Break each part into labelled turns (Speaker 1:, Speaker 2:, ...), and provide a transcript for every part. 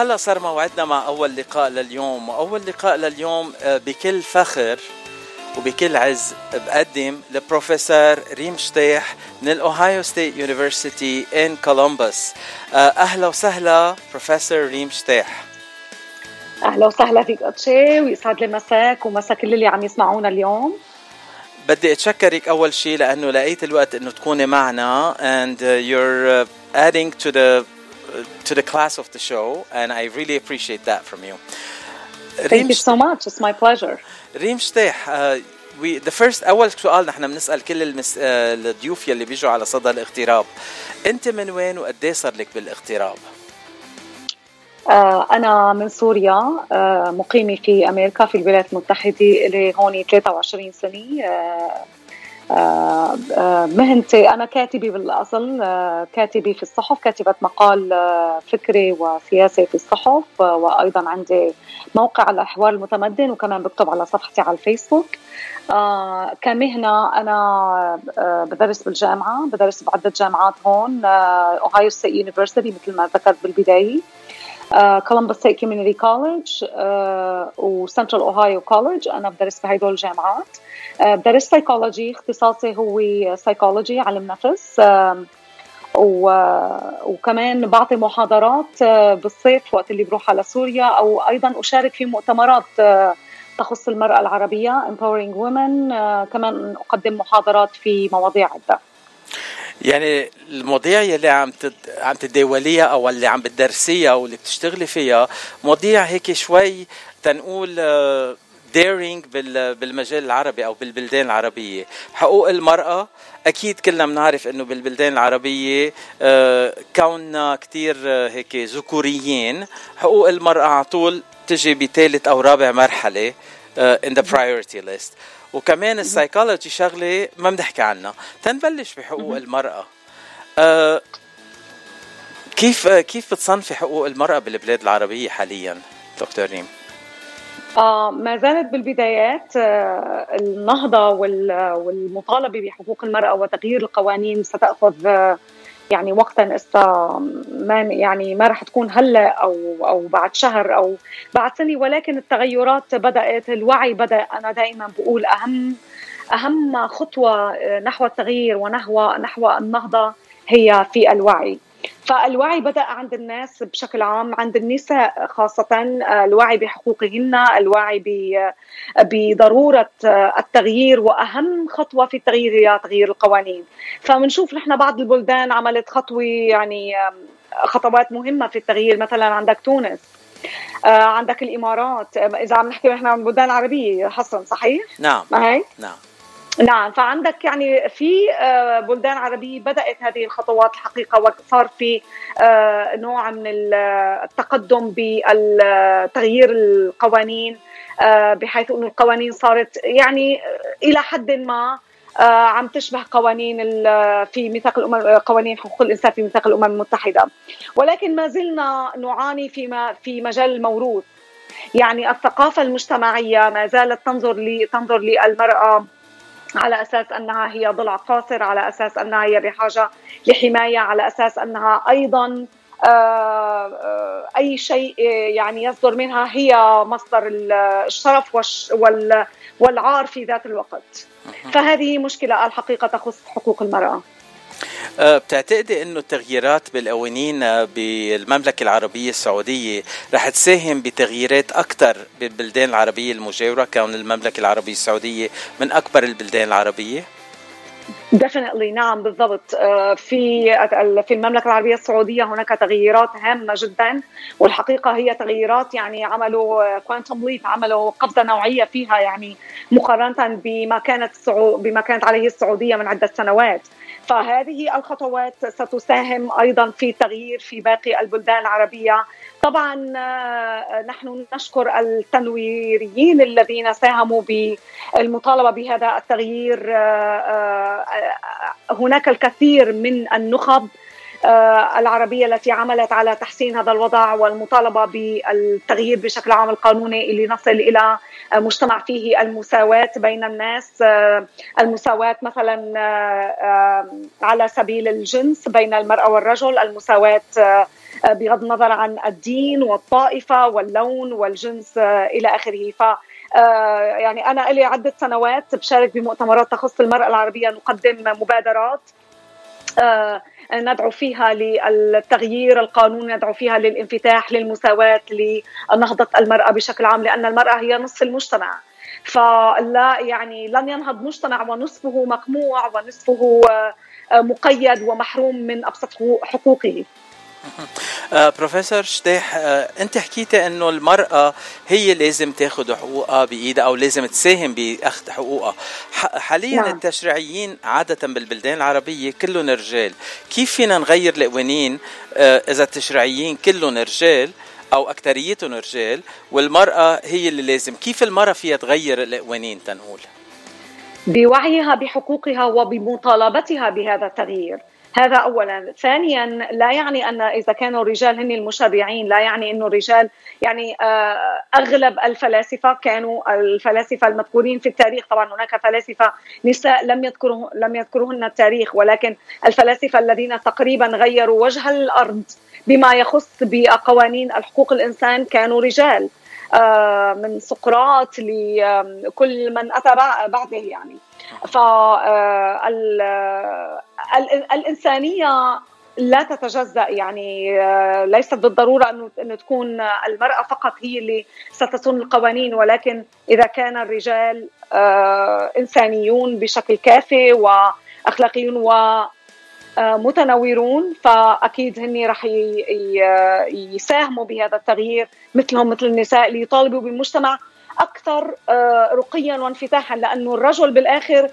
Speaker 1: وهلا صار موعدنا مع أول لقاء لليوم وأول لقاء لليوم آه، بكل فخر وبكل عز بقدم لبروفيسور ريم شطيح من ال Ohio State University in Columbus. أهلا وسهلا بروفيسور ريم شطيح
Speaker 2: أهلا وسهلا فيك أتشي ويسعد لي مساك ومسا كل اللي عم يسمعونا اليوم.
Speaker 1: بدي أتشكرك أول شيء لأنه لقيت الوقت إنه تكوني معنا and uh, you're adding to the to the class of the show, and I really appreciate that from you.
Speaker 2: Thank you so much. It's my pleasure.
Speaker 1: ريم شتيح uh, we the first أول سؤال نحن بنسأل كل المس... uh, الضيوف يلي بيجوا على صدى الاغتراب أنت من وين وقد إيه صار لك بالاغتراب؟
Speaker 2: uh, أنا من سوريا uh, مقيمة في أمريكا في الولايات المتحدة لي هون 23 سنة آه، آه، مهنتي أنا كاتبة بالأصل آه، كاتبة في الصحف كاتبة مقال فكري وسياسي في الصحف وأيضا عندي موقع الحوار المتمدن وكمان بكتب على صفحتي على الفيسبوك. كمهنة أنا بدرس بالجامعة بدرس بعدة جامعات هون Ohio State University مثل ما ذكرت بالبداية. Columbus State Community College و Central Ohio College أنا بدرس بهدول الجامعات. بدرس سايكولوجي اختصاصي هو سايكولوجي علم نفس. وكمان بعطي محاضرات بالصيف وقت اللي بروح على سوريا. أو أيضا أشارك في مؤتمرات تخص المرأة العربية empowering women. كمان أقدم محاضرات في مواضيع عدة.
Speaker 1: يعني المواضيع يلي عم. عم تتداوليها أو اللي عم بتدرسيها واللي بتشتغلي فيها مواضيع هيك شوي تنقول daring بالمجال العربي أو بالبلدان العربية حقوق المرأة أكيد كلنا بنعرف إنه بالبلدان العربية آه، كوننا كثير آه، هيك ذكوريين حقوق المرأة على طول تجي بثالث أو رابع مرحلة آه، in the priority list وكمان السايكولوجي شغلة ما بنحكي عنها. تنبلش بحقوق المرأة. أه كيف كيف بتصنفي حقوق المرأة بالبلاد العربية حاليا دكتور ريم؟
Speaker 2: آه ما زالت بالبدايات آه النهضة والمطالبة بحقوق المرأة وتغيير القوانين ستأخذ آه يعني وقتا استا ما يعني ما راح تكون هلأ أو أو بعد شهر أو بعد سنة ولكن التغيرات بدأت الوعي بدأ. أنا دائما بقول اهم أهم خطوة نحو التغيير ونحو نحو النهضة هي في الوعي. فالوعي بدأ عند الناس بشكل عام عند النساء خاصة الوعي بحقوقهن الوعي بضرورة التغيير وأهم خطوة في التغيير هي تغيير القوانين فبنشوف نحن بعض البلدان عملت خطوة يعني خطوات مهمة في التغيير مثلا عندك تونس عندك الإمارات إذا عم نحكي نحن عن بلدان عربية حسن صحيح؟
Speaker 1: نعم
Speaker 2: ما هيك؟
Speaker 1: نعم
Speaker 2: نعم فعندك يعني في آه، بلدان عربية بدأت هذه الخطوات الحقيقة وصار في آه، نوع من التقدم بتغيير القوانين آه، بحيث أن القوانين صارت يعني إلى حد ما عم تشبه قوانين في ميثاق الأمم قوانين حقوق الإنسان في ميثاق الأمم المتحدة. ولكن ما زلنا نعاني فيما في مجال الموروث يعني الثقافة المجتمعية ما زالت تنظر لي تنظر للمرأة على أساس أنها هي ضلع قاصر على أساس أنها هي بحاجة لحماية على أساس أنها أيضا آه، آه، أي شيء يعني يصدر منها هي مصدر الشرف والعار في ذات الوقت. فهذه مشكلة الحقيقة تخص حقوق
Speaker 1: المرأة. بتعتقدي إنه التغييرات بالقوانين بالمملكة العربية السعودية رح تساهم بتغييرات أكثر بالبلدان العربية المجاورة كون المملكة العربية السعودية من أكبر البلدان العربية؟
Speaker 2: definitely نعم بالضبط أه، في في المملكة العربية السعودية هناك تغييرات هامة جدا والحقيقة هي تغييرات يعني عملوا كوانتم ليف عملوا قفزة نوعية فيها يعني مقارنة بما كانت بما كانت عليه السعودية من عدة سنوات فهذه الخطوات ستساهم أيضا في تغيير في باقي البلدان العربية. طبعا آه، نحن نشكر التنويريين الذين ساهموا بالمطالبة بهذا التغيير. آه، آه، هناك الكثير من النخب العربية التي عملت على تحسين هذا الوضع والمطالبة بالتغيير بشكل عام القانوني اللي نصل إلى مجتمع فيه المساواة بين الناس. آه، المساواة مثلا آه، آه، على سبيل الجنس بين المرأة والرجل المساواة بغض النظر عن الدين والطائفة واللون والجنس إلى آخره. ف يعني أنا لي عدة سنوات بشارك بمؤتمرات تخص المرأة العربية نقدم مبادرات ندعو فيها للتغيير القانوني ندعو فيها للانفتاح للمساواة لنهضة المرأة بشكل عام لأن المرأة هي نصف المجتمع. فلا يعني لن ينهض مجتمع ونصفه مقموع ونصفه مقيد ومحروم من أبسط حقوقه.
Speaker 1: آه، بروفيسور شتيح آه، انت حكيتي انه المرأة هي لازم تاخذ حقوقها بإيدها أو لازم تساهم بأخذ حقوقها. حاليا نعم. التشريعيين عادة بالبلدان العربية كلهم رجال. كيف فينا نغير القوانين؟ آه، إذا التشريعيين كلهم رجال أو أكثريتهم رجال والمرأة هي اللي لازم. كيف المرأة فيها تغير القوانين؟ تنقول.
Speaker 2: بوعيها بحقوقها وبمطالبتها بهذا التغيير. هذا اولا. ثانيا لا يعني أن إذا كانوا الرجال هن المشرعين لا يعني إنه الرجال يعني آه، أغلب الفلاسفة كانوا الفلاسفة المذكورين في التاريخ. طبعا هناك فلاسفة نساء لم يذكره لم يذكرهن التاريخ ولكن الفلاسفة الذين تقريبا غيروا وجه الأرض بما يخص بقوانين الحقوق الإنسان كانوا رجال آه، من سقراط لكل من أتى بعده يعني. فالإنسانية آه، لا تتجزأ يعني آه، ليست بالضرورة أنه أن تكون المرأة فقط هي اللي ستسن القوانين ولكن إذا كان الرجال إنسانيون بشكل كافي وأخلاقيون و متنورون فأكيد هن رح يساهموا بهذا التغيير مثلهم مثل النساء ليطالبوا بمجتمع أكثر آه، رقيا وانفتاحا لأنه الرجل بالآخر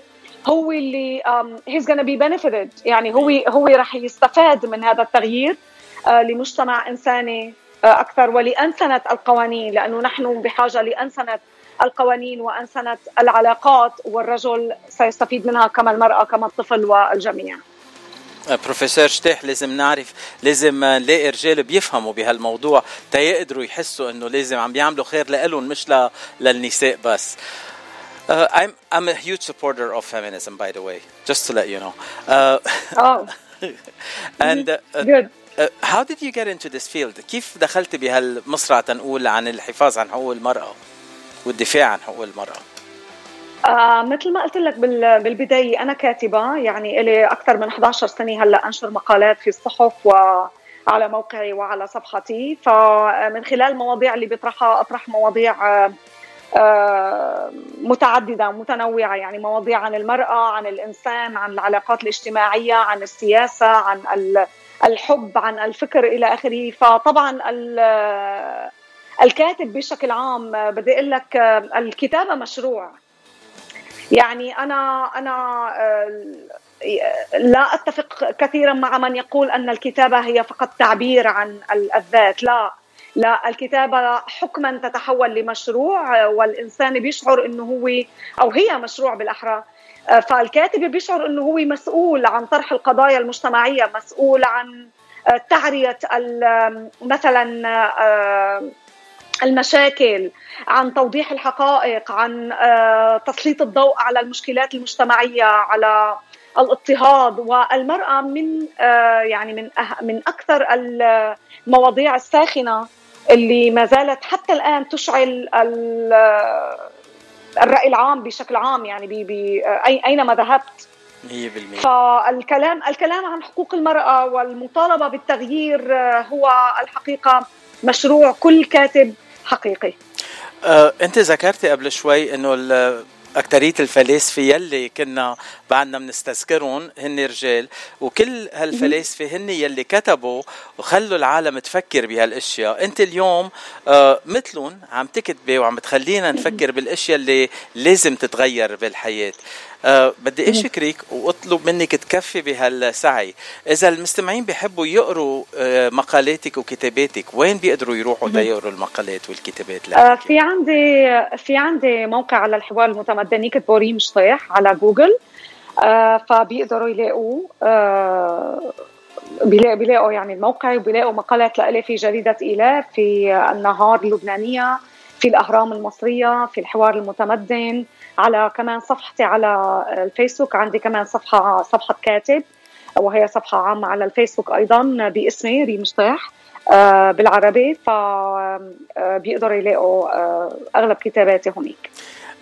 Speaker 2: هو اللي هيز gonna بي benefited يعني هو هو رح يستفاد من هذا التغيير آه، لمجتمع إنساني آه، أكثر ولانسنه القوانين لأنه نحن بحاجة لانسنه القوانين وانسنه العلاقات والرجل سيستفيد منها كما المرأة كما الطفل والجميع.
Speaker 1: بروفيسور شتيح لازم نعرف لازم نلاقي رجال بيفهموا بهالموضوع تيقدروا يحسوا إنه لازم عم بيعملوا خير لهم مش للنساء بس Uh, I'm I'm a huge supporter of feminism, by the way, just to let you know. Uh, oh. and uh, good. Uh, how did you get into this field? كيف دخلت بهالمصرع تنقول عن الحفاظ عن حقوق المرأة والدفاع عن حقوق المرأة؟
Speaker 2: آه مثل ما قلت لك بالبداية أنا كاتبة يعني إلي أكثر من 11 سنة هلأ أنشر مقالات في الصحف وعلى موقعي وعلى صفحتي. فمن خلال المواضيع اللي بطرحها أطرح مواضيع آه آه متعددة متنوعة يعني مواضيع عن المرأة عن الإنسان عن العلاقات الاجتماعية عن السياسة عن الحب عن الفكر إلى آخره. فطبعا الكاتب بشكل عام بدي أقول لك آه، الكتابة مشروع. يعني أنا أنا آه، لا أتفق كثيرا مع من يقول أن الكتابة هي فقط تعبير عن الذات. لا لا الكتابة حكما تتحول لمشروع والإنسان بيشعر أنه هو أو هي مشروع بالأحرى. آه، فالكاتب بيشعر أنه هو مسؤول عن طرح القضايا المجتمعية مسؤول عن آه، تعرية مثلا المشاكل عن توضيح الحقائق عن آه، تسليط الضوء على المشكلات المجتمعية على الاضطهاد. والمرأة من آه، يعني من من أكثر المواضيع الساخنة اللي ما زالت حتى الآن تشعل الرأي العام بشكل عام يعني بي بي أينما ذهبت. 100% فالكلام الكلام عن حقوق المرأة والمطالبة بالتغيير هو الحقيقة مشروع كل كاتب حقيقي.
Speaker 1: آه، أنت ذكرتي قبل شوي إنه أكترية الفلاسفة يلي كنا بعدنا بنستذكرهم هن رجال. وكل هالفلاسفة هن يلي كتبوا وخلوا العالم تفكر بهالأشياء. أنت اليوم آه مثلهم عم تكتبي وعم تخلينا نفكر بالأشياء اللي لازم تتغير بالحياة. أه بدي أشكرك وأطلب منك تكفي بهالسعي. إذا المستمعين بيحبوا يقروا أه مقالاتك وكتاباتك وين بيقدروا يروحوا ليقروا المقالات والكتابات؟
Speaker 2: أه في عندي في عندي موقع على الحوار المتمدن. يكتبوا ريم شطيح على جوجل. أه فبيقدروا يلاقوا أه بيلاقوا يعني الموقع وبيلاقوا مقالات لإلي في جريدة إيلاف في النهار اللبنانية في الأهرام المصرية في الحوار المتمدن على كمان صفحتي على الفيسبوك. عندي كمان صفحة صفحة كاتب وهي صفحة عامة على الفيسبوك أيضا باسمي ريم شطيح بالعربي. فبيقدروا يلاقوا أغلب كتاباتي هناك.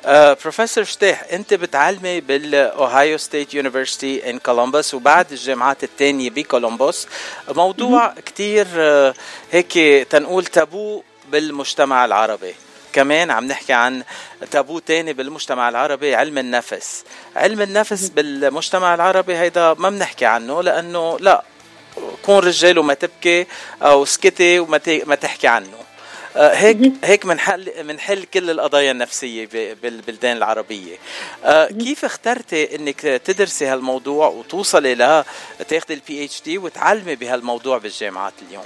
Speaker 1: بروفيسور شتاح انت بتعلمي بال Ohio State University in كولومبوس وبعد الجامعات الثانية بكولومبوس. موضوع كثير هيك تنقول تابو بالمجتمع العربي. كمان عم نحكي عن تابو تاني بالمجتمع العربي علم النفس. علم النفس بالمجتمع العربي هيدا ما بنحكي عنه لأنه لا كون رجال وما تبكي أو سكتي وما ما تحكي عنه. آه، هيك هيك بنحل بنحل كل القضايا النفسية بالبلدان العربية. آه، كيف اخترتي إنك تدرسي هالموضوع وتوصلي لتاخذي ال PhD وتعلمي بهالموضوع بالجامعات اليوم؟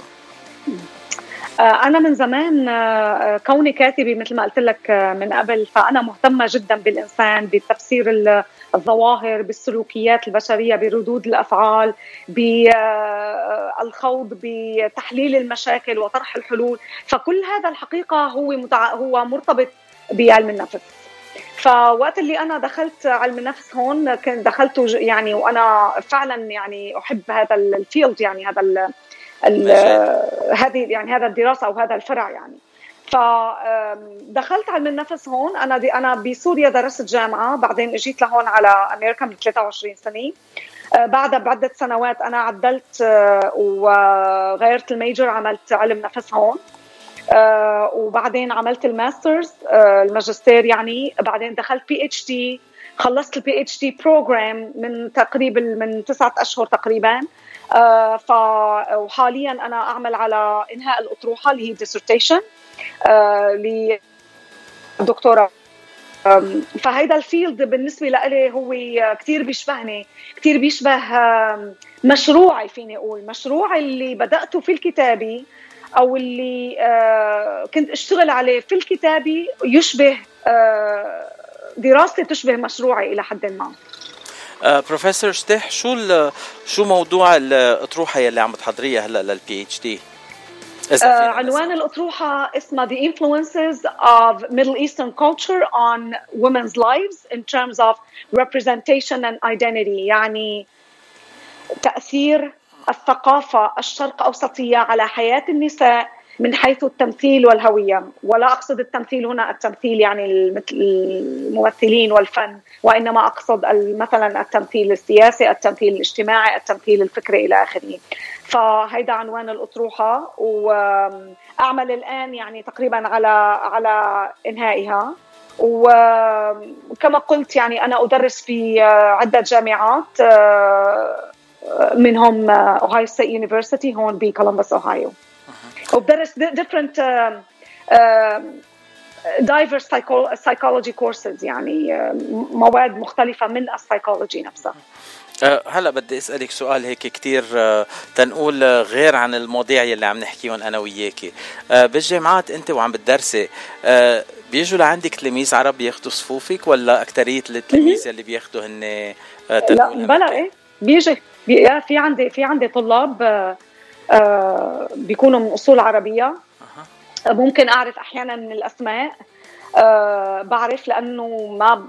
Speaker 2: آه، أنا من زمان آه، كوني كاتبة مثل ما قلت لك آه، من قبل فأنا مهتمة جدا بالإنسان بتفسير الظواهر بالسلوكيات البشرية بردود الأفعال بالخوض بتحليل المشاكل وطرح الحلول. فكل هذا الحقيقة هو متع... هو مرتبط بعلم النفس. فوقت اللي أنا دخلت علم النفس هون كنت يعني وأنا فعلا يعني أحب هذا ال field يعني هذا هذه يعني هذا الدراسة أو هذا الفرع يعني. فدخلت علم النفس هون. أنا دي أنا بسوريا درست جامعة بعدين إجيت لهون على أمريكا من 23 سنة. بعدها بعدة سنوات أنا عدلت أه، وغيرت ال major عملت علم نفس هون. أه، وبعدين عملت ال master's الماجستير يعني. بعدين دخلت PhD خلصت ال PhD program من تقريبا من تسعة أشهر تقريبا. آه ف وحاليا أنا أعمل على إنهاء الأطروحة اللي هي dissertation آه لدكتوراه فهيدا ال field بالنسبة لي هو كثير بيشبهني كثير بيشبه مشروعي فيني أقول. مشروعي اللي بدأته في الكتابة أو اللي آه، كنت أشتغل عليه في الكتابة يشبه آه، دراستي تشبه مشروعي إلى حد ما.
Speaker 1: آه بروفيسور شتيح شو شو موضوع الأطروحة يلي عم تحضريها هلأ لل PhD؟
Speaker 2: Uh, عنوان الأطروحة اسمها The Influences of Middle Eastern Culture on Women's Lives in terms of Representation and Identity يعني تأثير الثقافة الشرق أوسطية على حياة النساء من حيث التمثيل والهوية. ولا أقصد التمثيل هنا التمثيل يعني الممثلين والفن. وإنما أقصد مثلا التمثيل السياسي التمثيل الاجتماعي التمثيل الفكري إلى آخره. فهيدا عنوان الأطروحة. وأعمل الآن يعني تقريبا على على إنهائها. وكما قلت يعني أنا أدرس في عدة جامعات منهم Ohio State University هون بكولومبوس أوهايو. وبدرس different uh, diverse psychology courses يعني uh, مواد مختلفة من السايكولوجي نفسها.
Speaker 1: أه، هلا بدي أسألك سؤال هيك كثير أه، تنقول غير عن المواضيع يلي عم نحكيهم أنا وياكي. أه، بالجامعات أنت وعم بتدرسي بيجوا لعندك تلاميذ عرب بياخذوا صفوفك ولا اكثريه التلاميذ اللي بياخذوا هن
Speaker 2: لا بلا إيه بيجي بي في عندي في عندي طلاب بيكونوا من أصول عربية. ممكن أعرف أحيانا من الأسماء. أه بعرف لأنه ما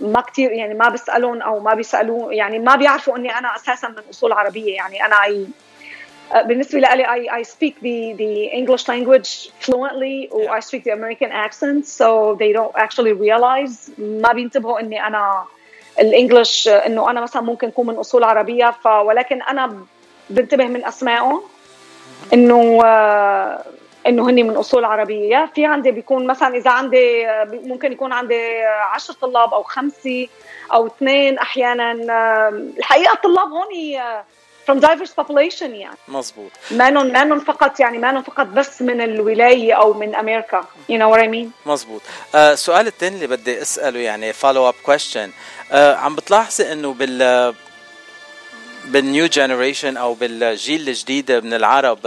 Speaker 2: ما كثير يعني ما بسالهم أو ما بيسالون يعني ما بيعرفوا إني أنا أساسا من أصول عربية. يعني أنا اي آه، بالنسبة لي I, I speak the the English language fluently و I speak the American accent so they don't actually realize. ما بينتبهوا إني أنا الانجلش إنه أنا مثلا ممكن أكون من أصول عربية. ف ولكن أنا بنتبه من أسمائهم. إنه آه، إنه هني من أصول عربية. في عندي بيكون مثلا إذا عندي آه، ممكن يكون عندي عشر طلاب أو خمسة أو اثنين أحيانا الحقيقة الطلاب هون from diverse population يعني.
Speaker 1: مزبوط
Speaker 2: مانن مانن فقط يعني مانن فقط بس من الولاية أو من أمريكا. You know what I mean?
Speaker 1: مزبوط آه السؤال الثاني اللي بدي أسأله يعني follow up question. آه عم بتلاحظي إنه بال بال new generation أو بالجيل الجديد من العرب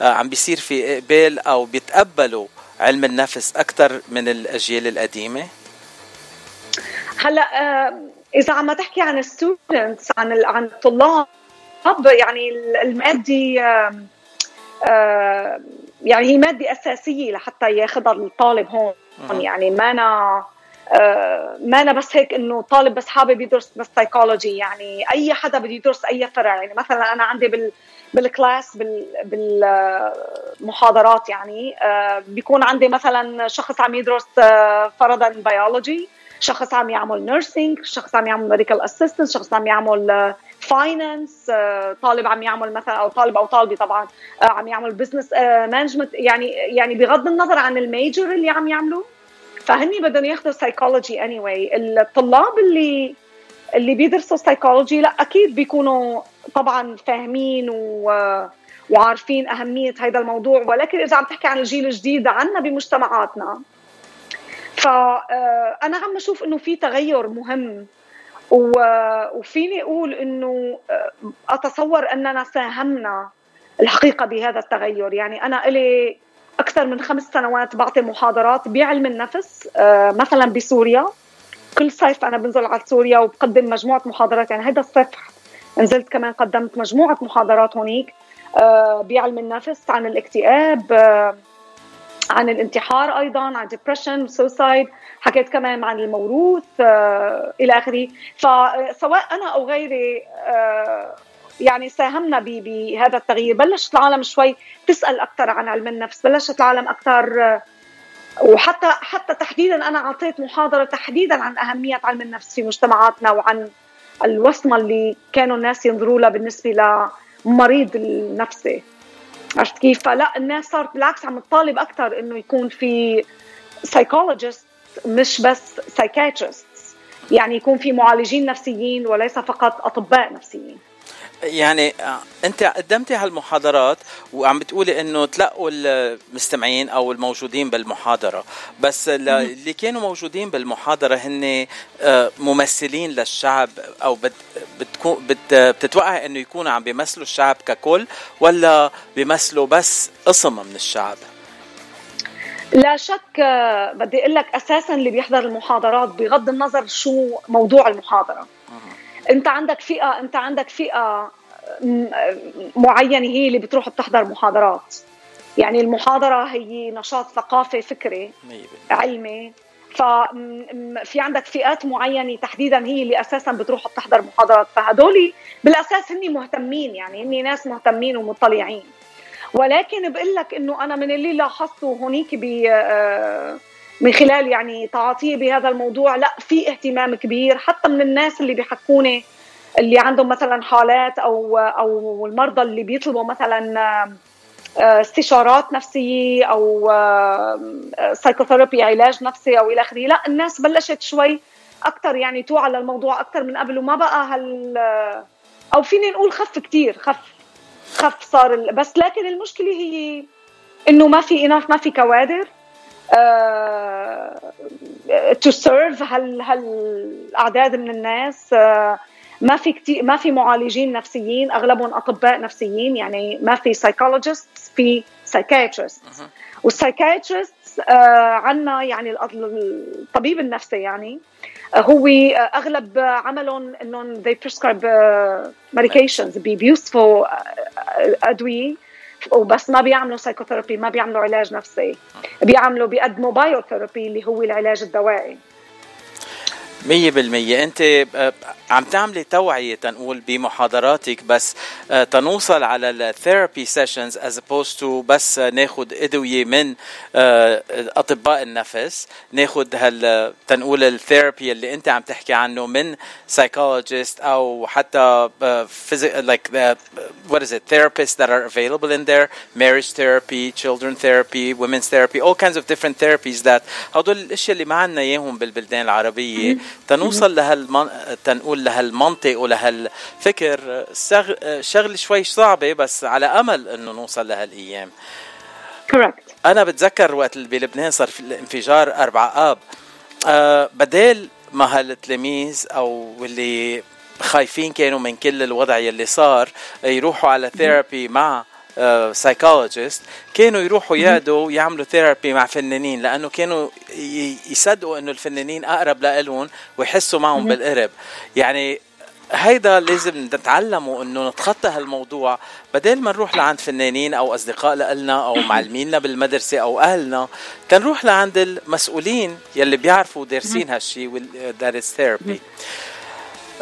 Speaker 1: آه، عم بيصير في إقبال أو بيتقبلوا علم النفس أكثر من الأجيال القديمة؟
Speaker 2: هلا آه، إذا عم تحكي عن ال students عن عن الطلاب يعني المادي يعني هي مادة أساسية لحتى ياخذها الطالب هون. يعني ما أنا ما أنا بس هيك إنه طالب بس حابب يدرس بس سايكولوجي يعني أي حدا بده يدرس أي فرع يعني مثلا أنا عندي بال بال class بال بالمحاضرات يعني بيكون عندي مثلا شخص عم يدرس فرضا بيولوجي شخص عم يعمل nursing شخص عم يعمل medical assistant شخص عم يعمل finance طالب عم يعمل مثلا أو طالب أو طالبة طبعا عم يعمل business management يعني يعني بغض النظر عن ال major اللي عم يعملوه. فهني بدهم ياخذوا سايكولوجي اني anyway. الطلاب اللي اللي بيدرسوا سايكولوجي لا أكيد بيكونوا طبعا فاهمين و وعارفين أهمية هذا الموضوع. ولكن إذا عم تحكي عن الجيل الجديد عنا بمجتمعاتنا. فانا عم أشوف إنه في تغير مهم. وفيني أقول إنه أتصور أننا ساهمنا الحقيقة بهذا التغير. يعني أنا إلي أكثر من خمس سنوات بعطي محاضرات بعلم النفس مثلا بسوريا. كل صيف أنا بنزل على سوريا وبقدم مجموعة محاضرات يعني هذا الصيف نزلت كمان قدمت مجموعة محاضرات هونيك بعلم النفس عن الاكتئاب عن الانتحار أيضا عن depression suicide حكيت كمان عن الموروث آه، إلى آخره. فسواء أنا أو غيري آه، يعني ساهمنا بهذا التغيير. بلشت العالم شوي تسأل أكثر عن علم النفس بلشت العالم أكثر وحتى حتى تحديدا أنا أعطيت محاضرة تحديدا عن أهمية علم النفس في مجتمعاتنا وعن الوصمة اللي كانوا الناس ينظروا لها بالنسبة لمريض النفسي عرفت كيف؟ فلا الناس صارت بالعكس عم تطالب أكثر إنه يكون في psychologist مش بس psychiatrist يعني يكون في معالجين نفسيين وليس فقط أطباء نفسيين.
Speaker 1: يعني آه، انت قدمتي هالمحاضرات وعم بتقولي إنه تلقوا المستمعين أو الموجودين بالمحاضرة بس اللي كانوا موجودين بالمحاضرة هن آه، ممثلين للشعب أو بتكون بتتوقع إنه يكونوا عم بيمثلوا الشعب ككل ولا بيمثلوا بس قسم من الشعب؟
Speaker 2: لا شك آه، بدي أقول لك أساسا اللي بيحضر المحاضرات بغض النظر شو موضوع المحاضرة. انت عندك فئة انت عندك فئة معينة هي اللي بتروح بتحضر محاضرات. يعني المحاضرة هي نشاط ثقافي فكري علمي. ففي عندك فئات معينة تحديدا هي اللي أساسا بتروح بتحضر محاضرات. فهدول بالأساس هن مهتمين يعني هن ناس مهتمين ومطلعين. ولكن بقول لك إنه أنا من اللي لاحظته هونيك ب آه، من خلال يعني تعاطيه بهذا الموضوع لا في اهتمام كبير حتى من الناس اللي بيحكوني اللي عندهم مثلا حالات أو أو المرضى اللي بيطلبوا مثلا آه، استشارات نفسية أو سايكوثيرابي علاج نفسي أو إلى آخره لا الناس بلشت شوي أكثر يعني توعى للموضوع أكثر من قبل وما بقى هال أو فيني نقول خف كثير خف خف صار بس لكن المشكلة هي إنه ما في enough ما في كوادر. تو uh, serve هال هالأعداد من الناس. uh, ما في كتير ما في معالجين نفسيين أغلبهم أطباء نفسيين يعني ما في psychologist في psychiatrist وال psychiatrist uh, عندنا يعني الطبيب النفسي يعني هو أغلب عملهم إنهم they prescribe medications بيوصفوا أدوية. وبس ما بيعملوا psychotherapy ما بيعملوا علاج نفسي. بيعملوا بيقدموا biotherapy اللي هو العلاج الدوائي.
Speaker 1: مية بالمية. أنت آه، عم تعملي توعية تنقول بمحاضراتك بس آه، تنوصل على ال therapy sessions as opposed to بس ناخد أدوية من آه، أطباء النفس ناخد هال تنقول الثيرابي اللي أنت عم تحكي عنه من psychologist أو حتى like what is it therapists that are available in there marriage therapy children therapy women's therapy all kinds of different therapies that هدول الأشياء اللي ما عندنا إياهم بالبلدان العربية. تنوصل لهالمن... تنقول لهالمنطق ولهالفكر شغل شوي صعبة بس على أمل إنه نوصل لهالأيام.
Speaker 2: correct
Speaker 1: أنا بتذكر وقت بلبنان صار في الانفجار 4 آب. أه بدال ما هالتلاميذ أو اللي خايفين كانوا من كل الوضع يلي صار يروحوا على therapy مع psychologist uh, كانوا يروحوا يقعدوا يعملوا therapy مع فنانين لأنه كانوا يصدقوا إنه الفنانين أقرب لهم ويحسوا معهم بالقرب. يعني هيدا لازم نتعلمه إنه نتخطى هالموضوع. بدل ما نروح لعند فنانين أو أصدقاء لنا أو معلمينا بالمدرسة أو أهلنا تنروح لعند المسؤولين يلي بيعرفوا دارسين هالشيء is ثيرابي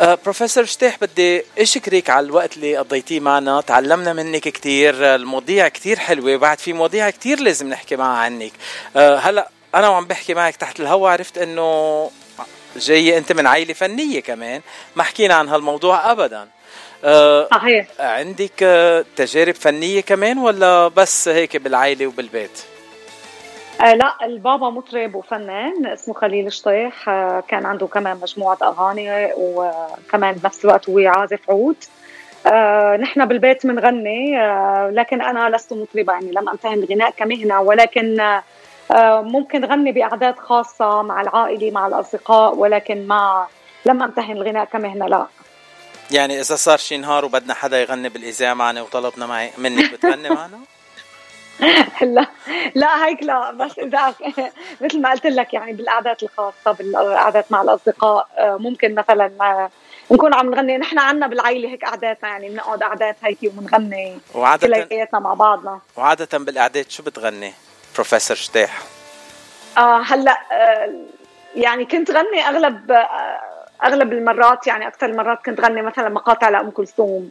Speaker 1: بروفيسور شتاح بدي اشكرك على الوقت اللي قضيتيه معنا. تعلمنا منك كثير المواضيع كثير حلوة وبعد في مواضيع كثير لازم نحكي معها عنك. أه هلأ أنا وعم بحكي معك تحت الهواء عرفت إنه جاية أنت من عائلة فنية كمان. ما حكينا عن هالموضوع ابدا.
Speaker 2: أه صحيح.
Speaker 1: عندك أه تجارب فنية كمان ولا بس هيك بالعائلة وبالبيت؟
Speaker 2: آه لا البابا مطرب وفنان اسمه خليل شطيح. آه كان عنده كمان مجموعة أغاني وكمان بنفس الوقت هو عازف عود. آه نحن بالبيت بنغني آه لكن أنا لست مطربة يعني لم أمتهن الغناء كمهنة ولكن آه ممكن غني بأعداد خاصة مع العائلة مع الأصدقاء ولكن ما لم أمتهن الغناء كمهنة لا.
Speaker 1: يعني إذا صار شي نهار وبدنا حدا يغني بالإذاعة معنا وطلبنا معي منك بتغني معنا؟
Speaker 2: لا لا هيك لا بس إذا مثل ما قلت لك يعني بالقعدات الخاصة بالقعدات مع الأصدقاء آه، ممكن مثلا نكون عم نغني نحن عنا بالعائله هيك قعداتنا يعني بنقعد قعدات هيك وبنغني وعادة كلياتنا مع بعضنا.
Speaker 1: وعادة بالقعدات شو بتغني؟ بروفيسور شتاح؟
Speaker 2: آه هلأ آه يعني كنت غني أغلب آه أغلب المرات يعني أكثر المرات كنت غني مثلا مقاطع لأم كلثوم.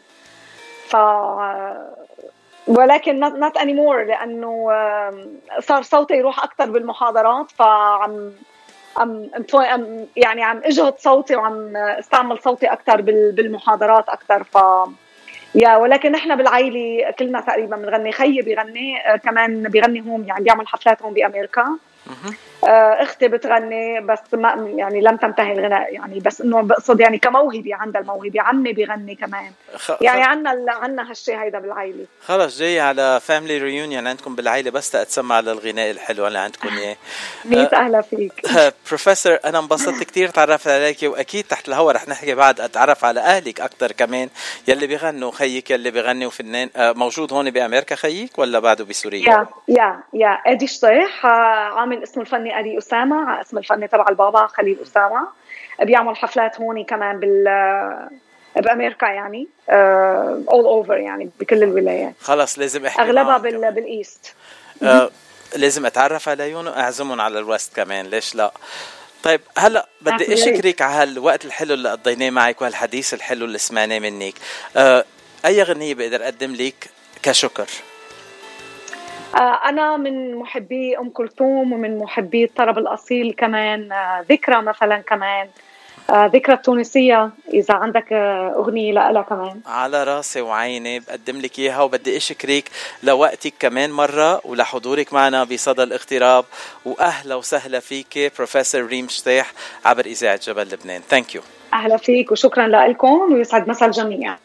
Speaker 2: ف ولكن not anymore لأنه صار صوتي يروح أكثر بالمحاضرات فعم عم يعني عم أجهد صوتي وعم أستعمل صوتي أكثر بالمحاضرات أكثر ف يا ولكن نحن بالعائلة كلنا تقريبا بنغني خيي بيغني آه، كمان بيغني هون يعني بيعمل حفلات هون بأمريكا. أختي بتغني بس ما يعني لم تنتهي الغناء يعني بس إنه بقصد يعني كموهبة عندها الموهبة عمي بيغني كمان. خ... يعني عندنا عندنا هالشيء هيدا بالعائلة.
Speaker 1: خلص جاي على family reunion عندكم بالعائلة بس تسمع للغناء الحلو اللي عندكم إياه.
Speaker 2: ميت أهلا فيك.
Speaker 1: بروفيسور أنا انبسطت كثير تعرفت عليك وأكيد تحت الهواء رح نحكي بعد أتعرف على أهلك أكثر كمان يلي بيغنوا خيك يلي بيغني وفنان آه، موجود هون بأمريكا خيك ولا بعده بسوريا؟
Speaker 2: يا يا يا ادي شطيح آه، عامل اسمه الفني علي أسامة على اسم الفني تبع البابا خليل أسامة. بيعمل حفلات هون كمان بال بأمريكا يعني اول uh, اوفر يعني بكل الولايات.
Speaker 1: خلص لازم أحكي
Speaker 2: أغلبها بال بالإيست.
Speaker 1: آه لازم أتعرف عليهم وأعزمهم على الوست كمان ليش لا؟ طيب هلا بدي أشكرك على هالوقت الحلو اللي قضيناه معك وهالحديث الحلو اللي سمعناه منك. آه أي غنية بقدر أقدم لك كشكر؟
Speaker 2: آه، أنا من محبي أم كلثوم ومن محبي الطرب الأصيل كمان آه، ذكرى مثلا كمان آه، ذكرى التونسية إذا عندك أغنية لها كمان.
Speaker 1: على راسي وعيني بقدم لك إياها وبدي أشكرك لوقتك كمان مرة ولحضورك معنا بصدى الاغتراب. وأهلا وسهلا فيك بروفيسور ريم شطيح عبر إذاعة جبل لبنان. ثانك يو
Speaker 2: أهلا فيك وشكرا لكم ويسعد مسا الجميع.